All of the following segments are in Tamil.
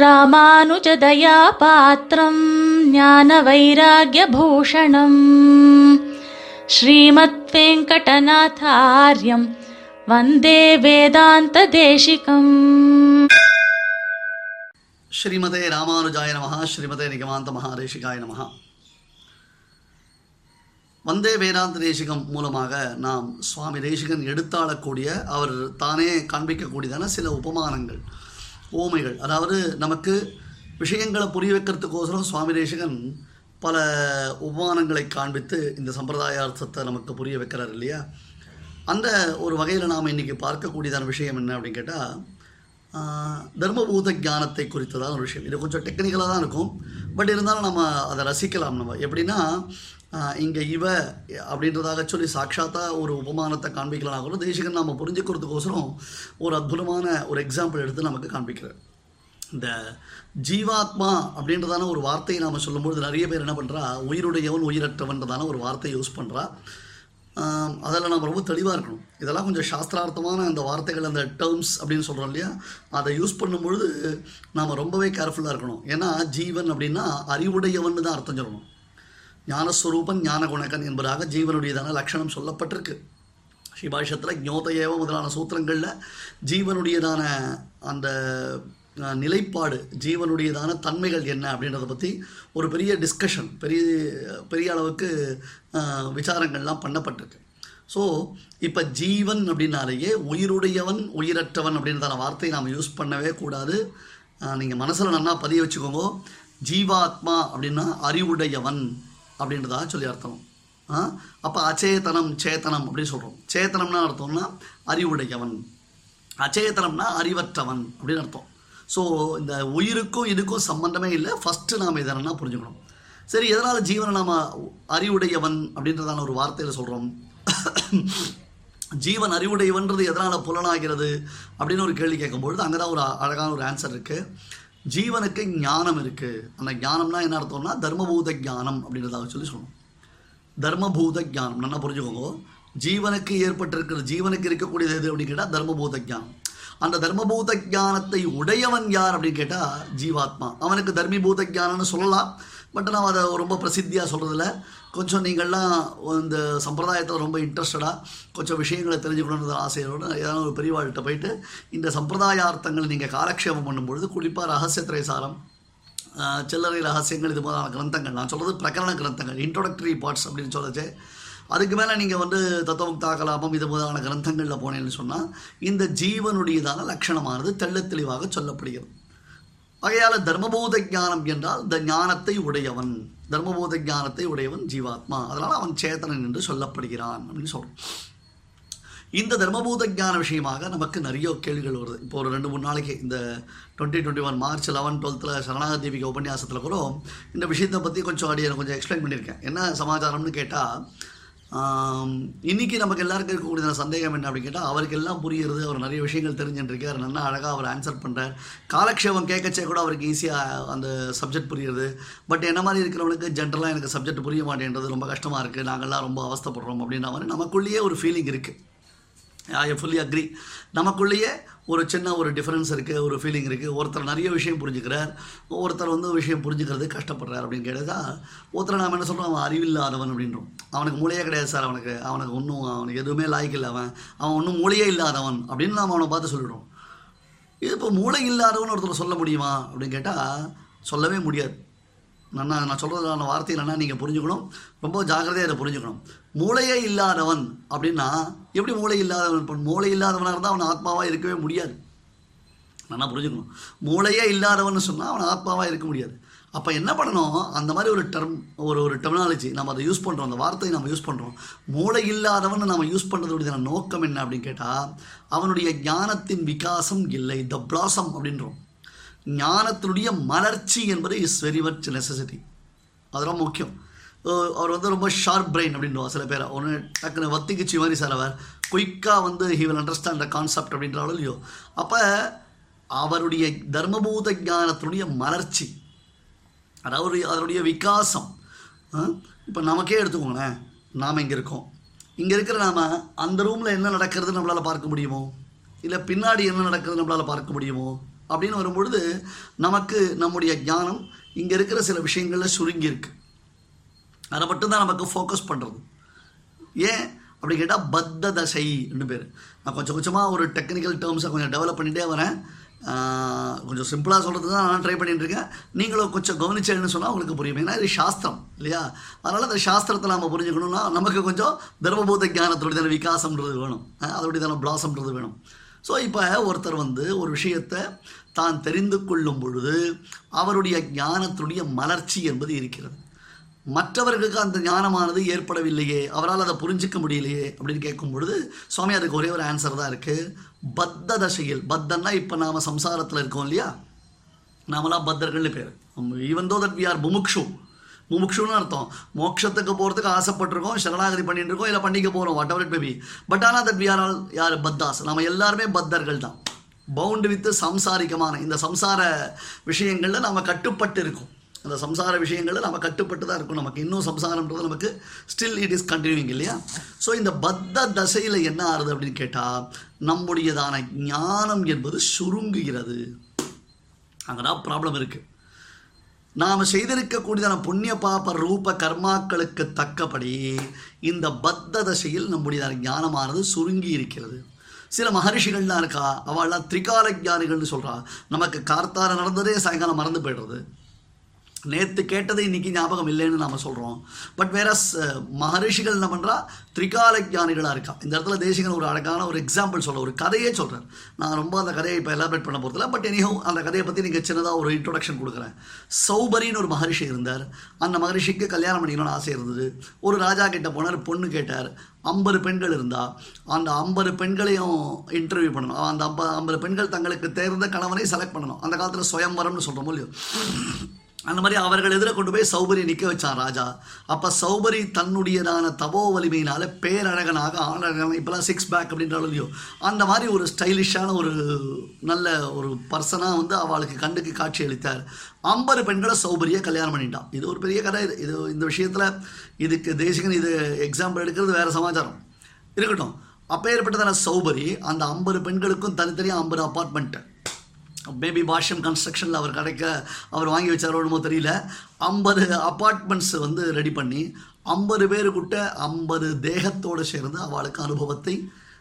ராமானுஜதயாபாத்திரம் ஞான வைராகியபூஷணம் ஸ்ரீமத் வெங்கடநாதாரியம் வந்தே வேதாந்த தேசிகம் ஸ்ரீமதே ராமானுஜாய நமஹா ஸ்ரீமதே நிகமாந்த மகாதேசிகாய நமஹா வந்தே வேதாந்த தேசிகம் மூலமாக நாம் சுவாமி தேசிகன் எடுத்தாளக்கூடிய அவர் தானே காண்பிக்கக்கூடியதான சில உபமானங்கள். ஓமைகள் அதாவது நமக்கு விஷயங்களை புரிய வைக்கிறதுக்கோசரம் சுவாமி தேசகன் பல உபமானங்களை காண்பித்து இந்த சம்பிரதாய அர்த்தத்தை நமக்கு புரிய வைக்கிறார் இல்லையா? அந்த ஒரு வகையில் நாம் இன்றைக்கி பார்க்கக்கூடியதான விஷயம் என்ன அப்படின்னு கேட்டால் தர்மபூத ஞானத்தை குறித்ததான ஒரு விஷயம். இது கொஞ்சம் டெக்னிக்கலாக தான் இருக்கும். பட் இருந்தாலும் நம்ம அதை ரசிக்கலாம் நம்ம. எப்படின்னா இங்கே இவ அப்படின்றதாக சொல்லி சாட்சாத்தா ஒரு உபமானத்தை காண்பிக்கலாம் கூட தேசிகன் நாம் புரிஞ்சுக்கிறதுக்கோசரம் ஒரு அற்புதமான ஒரு எக்ஸாம்பிள் எடுத்து நமக்கு காண்பிக்கிறார். இந்த ஜீவாத்மா அப்படின்றதான ஒரு வார்த்தையை நாம் சொல்லும்பொழுது நிறைய பேர் என்ன பண்ணுறா உயிருடையவன் உயிரற்றவன்றதான ஒரு வார்த்தையை யூஸ் பண்ணுறா அதில் நம்ம ரொம்ப தெளிவாக இருக்கணும். இதெல்லாம் கொஞ்சம் சாஸ்திரார்த்தமான அந்த வார்த்தைகள் அந்த டேர்ம்ஸ் அப்படின்னு சொல்கிறோம் இல்லையா? அதை யூஸ் பண்ணும்பொழுது நாம் ரொம்பவே கேர்ஃபுல்லாக இருக்கணும். ஏன்னா ஜீவன் அப்படின்னா அறிவுடையவன் தான் அர்த்தம் சொல்லணும். ஞானஸ்வரூபன் ஞான என்பதாக ஜீவனுடையதான லட்சணம் சொல்லப்பட்டிருக்கு. ஸ்ரீபாஷத்தில் ஞோதையேவ முதலான சூத்திரங்களில் ஜீவனுடையதான அந்த நிலைப்பாடு ஜீவனுடையதான தன்மைகள் என்ன அப்படின்றத பற்றி ஒரு பெரிய டிஸ்கஷன் பெரிய பெரிய அளவுக்கு விசாரங்கள்லாம் பண்ணப்பட்டிருக்கு. ஸோ இப்போ ஜீவன் அப்படின்னாலேயே உயிருடையவன் உயிரற்றவன் அப்படின்றதான வார்த்தையை நாம் யூஸ் பண்ணவே கூடாது. நீங்கள் மனசில் நல்லா பதிய வச்சுக்கோங்க. ஜீவாத்மா அப்படின்னா அறிவுடையவன் அப்படின்றதாக சொல்லி அர்த்தம். அப்போ அச்சேதனம் சேத்தனம் அப்படின்னு சொல்கிறோம் சேத்தனம்னா அர்த்தம்னா அறிவுடையவன். அச்சேதனம்னா அறிவற்றவன் அப்படின்னு அர்த்தம். ஸோ இந்த உயிருக்கும் இதுக்கும் சம்பந்தமே இல்லை. ஃபஸ்ட்டு நாம் இதை என்ன புரிஞ்சுக்கணும். சரி எதனால் ஜீவனை நாம் அறிவுடையவன் அப்படின்றதான ஒரு வார்த்தையில் சொல்கிறோம் ஜீவன் அறிவுடையவன்றது எதனால் புலனாகிறது அப்படின்னு ஒரு கேள்வி கேட்கும்பொழுது அங்கே தான் ஒரு அழகான ஒரு ஆன்சர் இருக்குது ஜீவனுக்கு ஞானம் இருக்குது அந்த ஞானம்னா என்ன அர்த்தம்னா தர்மபூத ஞானம் அப்படின்றதாக சொல்லி சொல்லணும். தர்மபூத ஞானம். நல்லா புரிஞ்சுக்கோங்க. ஜீவனுக்கு ஏற்பட்டிருக்கிற ஜீவனுக்கு இருக்கக்கூடியது எது அப்படின்னு கேட்டால் தர்மபூத ஞானம். அந்த தர்மபூத ஞானத்தை உடையவன் யார் அப்படின்னு கேட்டால் ஜீவாத்மா. அவனுக்கு தர்மிபூத ஜானம்னு சொல்லலாம். பட் நான் அதை ரொம்ப பிரசித்தியாக சொல்கிறதில்ல கொஞ்சம் நீங்கள்லாம் இந்த சம்பிரதாயத்தில் ரொம்ப இன்ட்ரெஸ்டடாக கொஞ்சம் விஷயங்களை தெரிஞ்சுக்கணுன்ற ஆசையோடு ஏதாவது ஒரு பெரியவாழ்கிட்ட போயிட்டு இந்த சம்பிரதாயார்த்தங்கள் நீங்கள் காலக்ஷேபம் பண்ணும்பொழுது குறிப்பாக ரகசிய சாரம் சில்லறை ரகசியங்கள் இது மாதிரியான கிரந்தங்கள். நான் சொல்கிறது பிரகரண கிரந்தங்கள் இன்ட்ரோடக்டரி பார்ட்ஸ் அப்படின்னு சொல்லச்சு அதுக்கு மேலே நீங்கள் வந்து தத்துவமுக்தா கலாபம் இது முதலான கிரந்தங்களில் போனேன்னு சொன்னால் இந்த ஜீவனுடையதான லட்சணமானது தெள்ள தெளிவாக சொல்லப்படுகிறது. ஆகையால் தர்மபூத ஞானம் என்றால் இந்த ஞானத்தை உடையவன். தர்மபூத ஞானத்தை உடையவன் ஜீவாத்மா. அதனால் அவன் சேத்தனன் என்று சொல்லப்படுகிறான் அப்படின்னு சொல்கிறோம் இந்த தர்மபூத ஞான விஷயமாக நமக்கு நிறைய கேள்விகள் வருது. இப்போ ஒரு ரெண்டு மூணு நாளைக்கு இந்த twenty twenty one March eleven டுவெல்த்தில் சரணாக தீபிகா உபன்யாசத்தில் கூட இந்த விஷயத்தை பற்றி கொஞ்சம் அடியை கொஞ்சம் எக்ஸ்பிளைன் பண்ணியிருக்கேன். என்ன சமாச்சாரம்னு கேட்டால் இன்னைக்கு நமக்கு எல்லாருக்கும் இருக்கக்கூடிய சந்தேகம் என்ன அப்படின்னு கேட்டால் அவருக்கு எல்லாம் புரியுறது அவர் நிறைய விஷயங்கள் தெரிஞ்சுட்டுருக்கார் நல்லா அழகாக அவர் ஆன்சர் பண்ணுறார் காலக்ஷேபம் கேட்கச்சே கூட அவருக்கு ஈஸியாக அந்த சப்ஜெக்ட் புரியுறது. பட் என்ன மாதிரி இருக்கிறவனுக்கு ஜென்ரலாக எனக்கு சப்ஜெக்ட் புரிய மாட்டேன்றது ரொம்ப கஷ்டமாக இருக்குது நாங்கள்லாம் ரொம்ப அவஸ்தைப்படுறோம் அப்படின்ற மாதிரி நமக்குள்ளேயே ஒரு ஃபீலிங் இருக்குது ஐ ஃபுல்லி அக்ரி நமக்குள்ளேயே ஒரு சின்ன ஒரு டிஃப்ரென்ஸ் இருக்குது ஒரு ஃபீலிங் இருக்குது ஒருத்தர் நிறைய விஷயம் புரிஞ்சுக்கிறார். ஒருத்தர் வந்து விஷயம் புரிஞ்சுக்கிறது கஷ்டப்படுறார் அப்படின்னு கேட்டதா ஒருத்தர் நாம் என்ன சொல்கிறோம் அவன் அறிவில்லாதவன் அப்படின்றோம். அவனுக்கு மூளையே கிடையாது சார் அவனுக்கு. அவனுக்கு ஒன்றும் அவனுக்கு எதுவுமே லாய்க்கு இல்லை அவன். அவன் ஒன்றும் மூளையே இல்லாதவன் அப்படின்னு நாம் அவனை பார்த்து சொல்லிடுறோம். இது இப்போ மூளை இல்லாதவன் ஒருத்தர் சொல்ல முடியுமா அப்படின்னு கேட்டால் சொல்லவே முடியாது. நான் நான் சொல்கிறதுக்கான வார்த்தை என்னென்னா நீங்கள் புரிஞ்சுக்கணும். ரொம்ப ஜாக்கிரதையாக இதை புரிஞ்சுக்கணும். மூளையே இல்லாதவன் அப்படின்னா எப்படி மூளை இல்லாதவன்? இப்போ மூளை இல்லாதவனாக இருந்தால் அவன் ஆத்மாவாக இருக்கவே முடியாது. நல்லா புரிஞ்சுக்கணும். மூளையே இல்லாதவன் சொன்னால் அவன் ஆத்மாவாக இருக்க முடியாது. அப்போ என்ன பண்ணணும்? அந்த மாதிரி ஒரு டெர்ம் ஒரு ஒரு டெர்மினாலஜி நம்ம அதை யூஸ் பண்ணுறோம் அந்த வார்த்தையை நம்ம யூஸ் பண்ணுறோம் மூளை இல்லாதவன் நம்ம யூஸ் பண்ணுறதுடைய நோக்கம் என்ன அப்படின்னு கேட்டால் அவனுடைய ஞானத்தின் விகாசம் இல்லை த பிளாசம் அப்படின்றோம். ஞானத்தினுடைய மலர்ச்சி என்பது இஸ் வெரி மச் நெசசிட்டி அது ரொம்ப முக்கியம் அவர் வந்து ரொம்ப ஷார்ப் பிரெயின் அப்படின்றோம் சில பேர். ஒன்று டக்குன்னு வத்திக்குச்சி மாதிரி சார் அவர். குயிக்காக வந்து he will understand the concept அப்படின்றாலும் இல்லையோ. அப்போ அவருடைய தர்மபூத ஞானத்தினுடைய மலர்ச்சி அதாவது அதனுடைய விகாசம் இப்போ நமக்கே எடுத்துக்கோங்களேன். நாம் இங்கே இருக்கோம். இங்கே இருக்கிற நாம் அந்த ரூமில் என்ன நடக்கிறது நம்மளால் பார்க்க முடியுமோ? இல்லை பின்னாடி என்ன நடக்கிறது நம்மளால் பார்க்க முடியுமோ? அப்படின்னு வரும்பொழுது நமக்கு நம்முடைய ஞானம் இங்கே இருக்கிற சில விஷயங்களில் சுருங்கி இருக்கு. அதை மட்டும்தான் நமக்கு ஃபோக்கஸ் பண்ணுறது ஏன்? அப்படி கேட்டால் பத்த தசைன்னு பேர். நான் கொஞ்சம் கொஞ்சமாக ஒரு டெக்னிக்கல் டேர்ம்ஸை கொஞ்சம் டெவலப் பண்ணிகிட்டே வரேன். கொஞ்சம் சிம்பிளாக சொல்கிறது தான் நான் ட்ரை பண்ணிட்டுருக்கேன் நீங்களும் கொஞ்சம் கவனிச்சேன்னு சொன்னால் உங்களுக்கு புரியும். ஏன்னா இது சாஸ்திரம் இல்லையா? அதனால் அந்த சாஸ்திரத்தை நம்ம புரிஞ்சுக்கணும்னா நமக்கு கொஞ்சம் தர்மபூத ஞானத்தோடைய விகாசம்ன்றது வேணும். அதோடைய தான பிளாசம்ன்றது வேணும். ஸோ இப்போ ஒருத்தர் வந்து ஒரு விஷயத்தை தான் தெரிந்து கொள்ளும் பொழுது அவருடைய ஞானத்துடைய மலர்ச்சி என்பது இருக்கிறது. மற்றவர்களுக்கு அந்த ஞானமானது ஏற்படவில்லையே அவரால் அதை புரிஞ்சிக்க முடியலையே அப்படின்னு கேட்கும் பொழுது சுவாமி அதுக்கு ஒரே ஒரு ஆன்சர் தான் இருக்குது பத்த தசையில் பத்தன்னா இப்போ நாம் சம்சாரத்தில் இருக்கோம் இல்லையா? நாமெல்லாம் பத்தர்கள்னு பேர். Even though that we are புமுக்ஷு முமுக்ஷுன்னு அர்த்தம். மோட்சத்துக்கு போகிறதுக்கு ஆசைப்பட்டிருக்கோம் சரணாகதி பண்ணிட்டு இருக்கோம் இல்லை பண்ணிக்க போகிறோம் whatever it maybe but ஆனால் தட் வி ஆர் ஆல் யார் பத்தாஸ் நம்ம எல்லாருமே பத்தர்கள் தான். பவுண்டு வித்து சம்சாரிக்கமான இந்த சம்சார விஷயங்களில் நம்ம கட்டுப்பட்டு இருக்கோம் அந்த சம்சார விஷயங்களில் நம்ம கட்டுப்பட்டு தான் இருக்கும். நமக்கு இன்னும் சம்சாரம்ன்றது நமக்கு ஸ்டில் இட் இஸ் கண்டினியூவிங் இல்லையா? ஸோ இந்த பத்த தசையில் என்ன ஆறுது அப்படின்னு கேட்டால் நம்முடையதான ஞானம் என்பது சுருங்குகிறது. அங்கே தான் ப்ராப்ளம் இருக்குது நாம் செய்திருக்கக்கூடியதான புண்ணிய பாப ரூப கர்மாக்களுக்கு தக்கபடி இந்த பத்த தசையில் நம்முடையதான ஞானமானது சுருங்கி இருக்கிறது. சில மகரிஷிகள்லாம் இருக்கா அவள்லாம் திரிகால ஞானிகள்னு சொல்கிறா நமக்கு கார்த்தார நடந்ததே சாயங்காலம் மறந்து போயிடுறது. நேற்று கேட்டது இன்னைக்கு ஞாபகம் இல்லைன்னு நாம் சொல்கிறோம் பட் வேற மகரிஷிகள் என்ன பண்ணுறா திரிகால ஞானிகளாக இருக்கா. இந்த இடத்துல தேசிகன் ஒரு அழகான ஒரு எக்ஸாம்பிள் சொல்ல ஒரு கதையே சொல்கிறேன் நான் ரொம்ப அந்த கதையை இப்போ எலாபரேட் பண்ண போகிறதில்ல பட் எனிஹோ அந்த கதையை பற்றி நீங்கள் சின்னதாக ஒரு இன்ட்ரொடக்ஷன் கொடுக்குறேன். சௌபரின்னு ஒரு மகரிஷி இருந்தார். அந்த மகரிஷிக்கு கல்யாணம் பண்ணிக்கணும்னு ஆசை இருந்தது. ஒரு ராஜா கிட்ட போனார் பொண்ணு கேட்டார். ஐம்பது பெண்கள் இருந்தால் அந்த ஐம்பது பெண்களையும் இன்டர்வியூ பண்ணணும். அந்த ஐம்பது ஐம்பது பெண்கள் தங்களுக்கு தேர்ந்த கணவனை செலக்ட் பண்ணணும். அந்த காலத்தில் சுயம்பரம்னு சொல்கிறோம் இல்லையோ? அந்த மாதிரி அவர்கள் எதிர கொண்டு போய் சௌபரி நிற்க வச்சான் ராஜா. அப்போ சௌபரி தன்னுடையதான தபோ வலிமையினால பேரழகனாக ஆணழகனாக இப்போலாம் சிக்ஸ் பேக் அப்படின்ற இல்லையோ அந்த மாதிரி ஒரு ஸ்டைலிஷான ஒரு நல்ல ஒரு பர்சனாக வந்து அவளுக்கு கண்டுக்கு காட்சி அளித்தார். ஐம்பது பெண்களை சௌபரியை கல்யாணம் பண்ணிட்டான். இது ஒரு பெரிய கதை. இது இது இந்த விஷயத்தில் இதுக்கு தேசிகன் இது எக்ஸாம்பிள் எடுக்கிறது வேறு சமாச்சாரம். இருக்கட்டும். அப்பேற்பட்டதான சௌபரி அந்த ஐம்பது பெண்களுக்கும் தனித்தனியாக ஐம்பது அப்பார்ட்மெண்ட்டு பேபி பாஷம் கன்ஸ்ட்ரக்ஷனில் அவர் கிடைக்க அவர் வாங்கி வச்சாரோ என்னமோ தெரியல. ஐம்பது அப்பார்ட்மெண்ட்ஸ் வந்து ரெடி பண்ணி ஐம்பது பேருக்கிட்ட ஐம்பது தேகத்தோடு சேர்ந்து அவளுக்கு அனுபவத்தை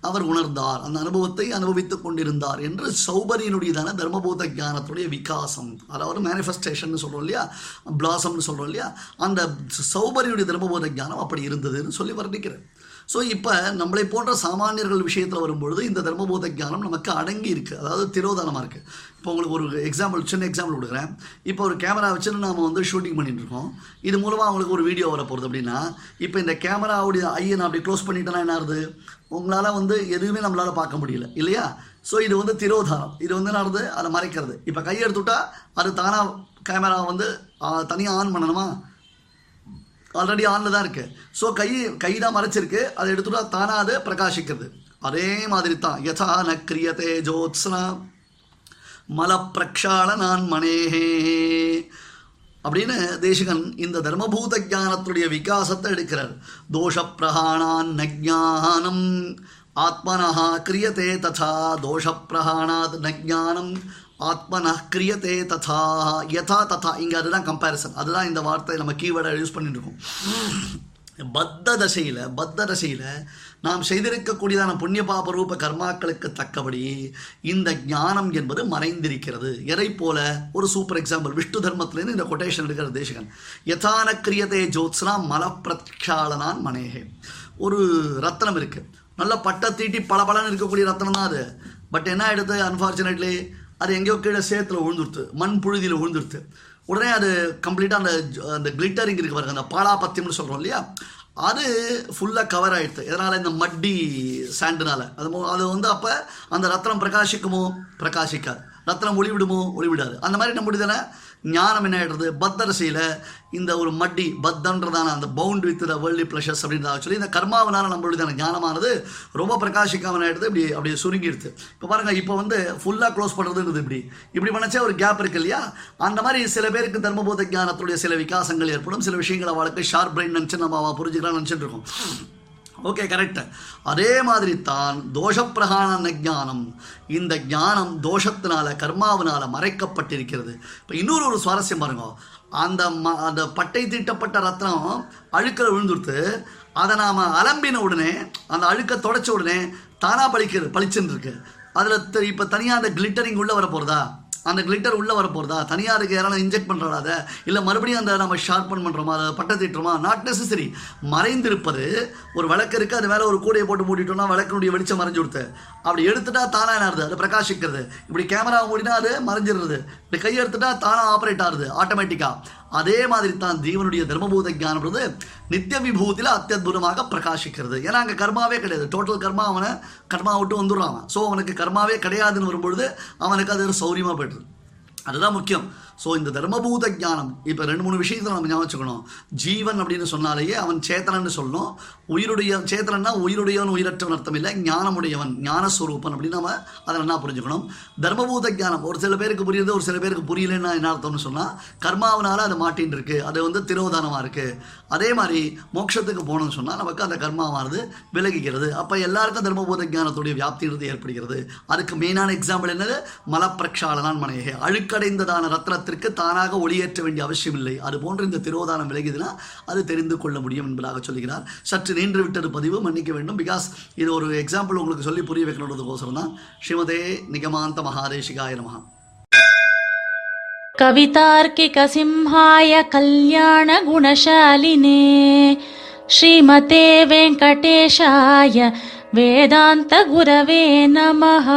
அவர் உணர்ந்தார். அந்த அனுபவத்தை அனுபவித்துக் கொண்டிருந்தார் என்று சௌபரியனுடையதான தர்மபூத ஞானத்துடைய விகாசம் அதாவது மேனிஃபெஸ்டேஷன் சொல்கிறோம் இல்லையா? பிளாசம்னு சொல்கிறோம் இல்லையா? அந்த சௌபரியுடைய தர்மபூத ஞானம் அப்படி இருந்ததுன்னு சொல்லி வர்ணிக்கிறேன் ஸோ இப்போ நம்மளை போன்ற சாமானியர்கள் விஷயத்தில் வரும்பொழுது இந்த தர்மபோத ஞானம் நமக்கு அடங்கி இருக்குது அதாவது திரோதானமாக இருக்குது இப்போ உங்களுக்கு ஒரு எக்ஸாம்பிள் சின்ன எக்ஸாம்பிள் கொடுக்குறேன். இப்போ ஒரு கேமரா வச்சுன்னு நாம் வந்து ஷூட்டிங் பண்ணிட்டுருக்கோம் இது மூலமாக அவங்களுக்கு ஒரு வீடியோ வர போகிறது அப்படின்னா இப்போ இந்த கேமராவுடைய ஐயை நான் அப்படி க்ளோஸ் பண்ணிட்டேன்னா என்ன ஆகுது? உங்களால் வந்து எதுவுமே நம்மளால் பார்க்க முடியல. இல்லையா? ஸோ இது வந்து திரோதானம். இது வந்து என்ன அதை மறைக்கிறது. இப்போ கையை அது தானாக கேமரா வந்து தனியாக ஆன் பண்ணணுமா? ஆல்ரெடி ஆனில் தான் இருக்குது ஸோ கை கை தான் மறைச்சிருக்கு. அதை எடுத்துட்டா தானாக அது பிரகாசிக்கிறது. அதே மாதிரி தான் யதா ந கிரியதே ஜோத்ஸ்னா மல நான் மனேஹே. அப்படின்னு தேசிகன் இந்த தர்மபூத ஜானத்துடைய விகாசத்தை எடுக்கிறார். தோஷ பிரகாணான் நஜானம் ஆத்மனா கிரியதே ததா. தோஷ பிரகாணாத் நஜானம் ஆத்மன கிரியதே ததா யதா ததா. இங்கே அதுதான் கம்பேரிசன் அதுதான் இந்த வார்த்தை நம்ம கீவேர்டை யூஸ் பண்ணிட்டு இருக்கோம் பத்த தசையில் பத்த தசையில் நாம் செய்திருக்கக்கூடியதான புண்ணிய பாப ரூப கர்மாக்களுக்கு தக்கபடி இந்த ஞானம் என்பது மறைந்திருக்கிறது. எதை போல? ஒரு சூப்பர் எக்ஸாம்பிள் விஷ்ணு தர்மத்திலேருந்து இந்த கொட்டேஷன் எடுக்கிற தேசிகன். யதான கிரியதே ஜோத்ஸ்னா மலப்பிரக்ஷாளனான் மனேகே. ஒரு ரத்னம் இருக்குது நல்ல பட்டை தீட்டி பளபளன்னு இருக்கக்கூடிய ரத்தனம் தான் அது. பட் என்ன ஆகிடுது அன்ஃபார்ச்சுனேட்லி அது எங்கேயோ கீழே சேத்துல விழுந்துருத்து மண் புழுதியில் விழுந்துருத்து. உடனே அது கம்ப்ளீட்டாக அந்த அந்த கிளிட்டரிங் இருக்கு பாருங்க அந்த பாலாபத்தியம்னு சொல்கிறோம் இல்லையா? அது ஃபுல்லாக கவர் ஆகிடுது எதனால்? இந்த மட்டி சாண்டுனால அது அது வந்து அப்போ அந்த ரத்னம் பிரகாசிக்குமோ? பிரகாசிக்காது. ரத்னம் ஒளிவிடுமோ? ஒளிவிடாது. அந்த மாதிரி நம்முடையதான ஞானம் என்ன ஆகிடுறது பத்தரசியில் இந்த ஒரு மட்டி பத்தன்றதான அந்த bound with the worldly pleasures அப்படின்றத சொல்லி இந்த கர்மாவனால நம்மளுடையதான ஞானமானது ரொம்ப பிரகாசிக்காமல் ஆகிடுது இப்படி அப்படியே சுருங்கிடுது. இப்போ பாருங்கள் இப்போ வந்து ஃபுல்லாக க்ளோஸ் பண்ணுறதுன்றது இப்படி. இப்படி பண்ணச்சே ஒரு கேப் இருக்கு இல்லையா? அந்த மாதிரி சில பேருக்கு தர்மபோத ஞானத்துடைய சில விகாசங்கள் ஏற்படும். சில விஷயங்களை வாழ்க்கை ஷார்ப் பிரெயின் நினச்சி நம்ம புரிஞ்சுக்கலாம் நினச்சிட்டு இருக்கோம். ஓகே கரெக்ட் அதே மாதிரி தான் தோஷப்பிரகான ஞானம். இந்த ஞானம் தோஷத்தினால கர்மாவினால மறைக்கப்பட்டிருக்கிறது. இப்போ இன்னொரு ஒரு சுவாரஸ்யம் பாருங்க. அந்த ம அந்த பட்டை தீட்டப்பட்ட ரத்னம் அழுக்கில் விழுந்துடுத்து அதை நாம் அலம்பின உடனே அந்த அழுக்கை தொடச்ச உடனே தானாக பழிக்கிறது பளிச்சுன்னு இருக்கு. அதில் இப்போ தனியாக அந்த கிளிட்டரிங் உள்ளே வர போகிறதா அந்த கிளிட்டர் உள்ளே வர போகிறதா தனியாக யாராலும் இன்ஜெக்ட் பண்ணுறதா அதை இல்லை மறுபடியும் அந்த நம்ம ஷார்பன் பண்ணுறோமா அதை பட்டை தீட்டுறோமா? நாட் நெசசரி மறைந்திருப்பது ஒரு விளக்கு இருக்குது அது மேலே ஒரு கூடையை போட்டு மூடிட்டோம்னா விளக்கினுடைய வெளிச்சம் மறைஞ்சு கொடுத்து. அப்படி எடுத்துட்டா தானாக என்ன அது பிரகாசிக்கிறது. இப்படி கேமரா மூடினா அது மறைஞ்சிடுறது. இப்படி கையெடுத்துட்டா தானாக ஆப்ரேட் ஆகுது ஆட்டோமேட்டிக்காக அதே மாதிரி தான் ஜீவனுடைய தர்மபூத ஞானம்ன்றது நித்திய விபூதியில் அத்தியுதமாக பிரகாசிக்கிறது. ஏன்னா அங்கே கர்மாவே கிடையாது. டோட்டல் கர்மா அவனை கர்மா விட்டு வந்துடுறான் ஸோ அவனுக்கு கர்மாவே கிடையாதுன்னு வரும்பொழுது அவனுக்கு அது ஒரு சௌரியமாக போய்டுது. அதுதான் முக்கியம். ஸோ இந்த தர்மபூத ஞானம் இப்போ ரெண்டு மூணு விஷயத்தை நம்ம ஞாபகம் வச்சுக்கணும். ஜீவன் அப்படின்னு சொன்னாலேயே அவன் சேத்தனன்னு சொல்லணும். உயிருடைய சேத்தனன்னா உயிருடையவன் உயிரற்றவன் அர்த்தம் இல்லை ஞானமுடையவன் ஞானஸ்வரூபன் அப்படின்னு நம்ம அதை என்ன புரிஞ்சுக்கணும்? தர்மபூத ஞானம் ஒரு சில பேருக்கு புரியுது ஒரு சில பேருக்கு புரியலன்னா என்ன அர்த்தம்னு சொன்னால் கர்மாவனால அது மாட்டின்னு இருக்கு அது வந்து திரோதானமாக இருக்குது அதே மாதிரி மோட்சத்துக்கு போகணும்னு சொன்னால் நமக்கு அந்த கர்மாவானது விலகிக்கிறது. அப்போ எல்லாருக்கும் தர்மபூத ஞானத்துடைய வியாப்தின்றது ஏற்படுகிறது. அதுக்கு மெயினான எக்ஸாம்பிள் என்னது? மலப்பிரக்ஷாலனான் மனையே அழுக்கடைந்ததான ரத்னத்திற்கு தானாக ஒளியேற்ற வேண்டிய அவசியம் இல்லை அது போன்று இந்த திரோதானம் விலகிதுன்னா அது தெரிந்து கொள்ள முடியும் என்பதாக சொல்கிறார் சற்று நீண்டு விட்டது பதிவு மன்னிக்க வேண்டும் பிகாஸ் இது ஒரு எக்ஸாம்பிள் உங்களுக்கு சொல்லி புரிய வைக்கணுன்றதுக்கோசரம் தான் ஸ்ரீமதே நிகமாந்த மகாதேசிகாய நமகா कवितार्किकसिंहाय कल्याणगुणशालिने श्रीमते वेङ्कटेशाय वेदान्तगुरवे नमः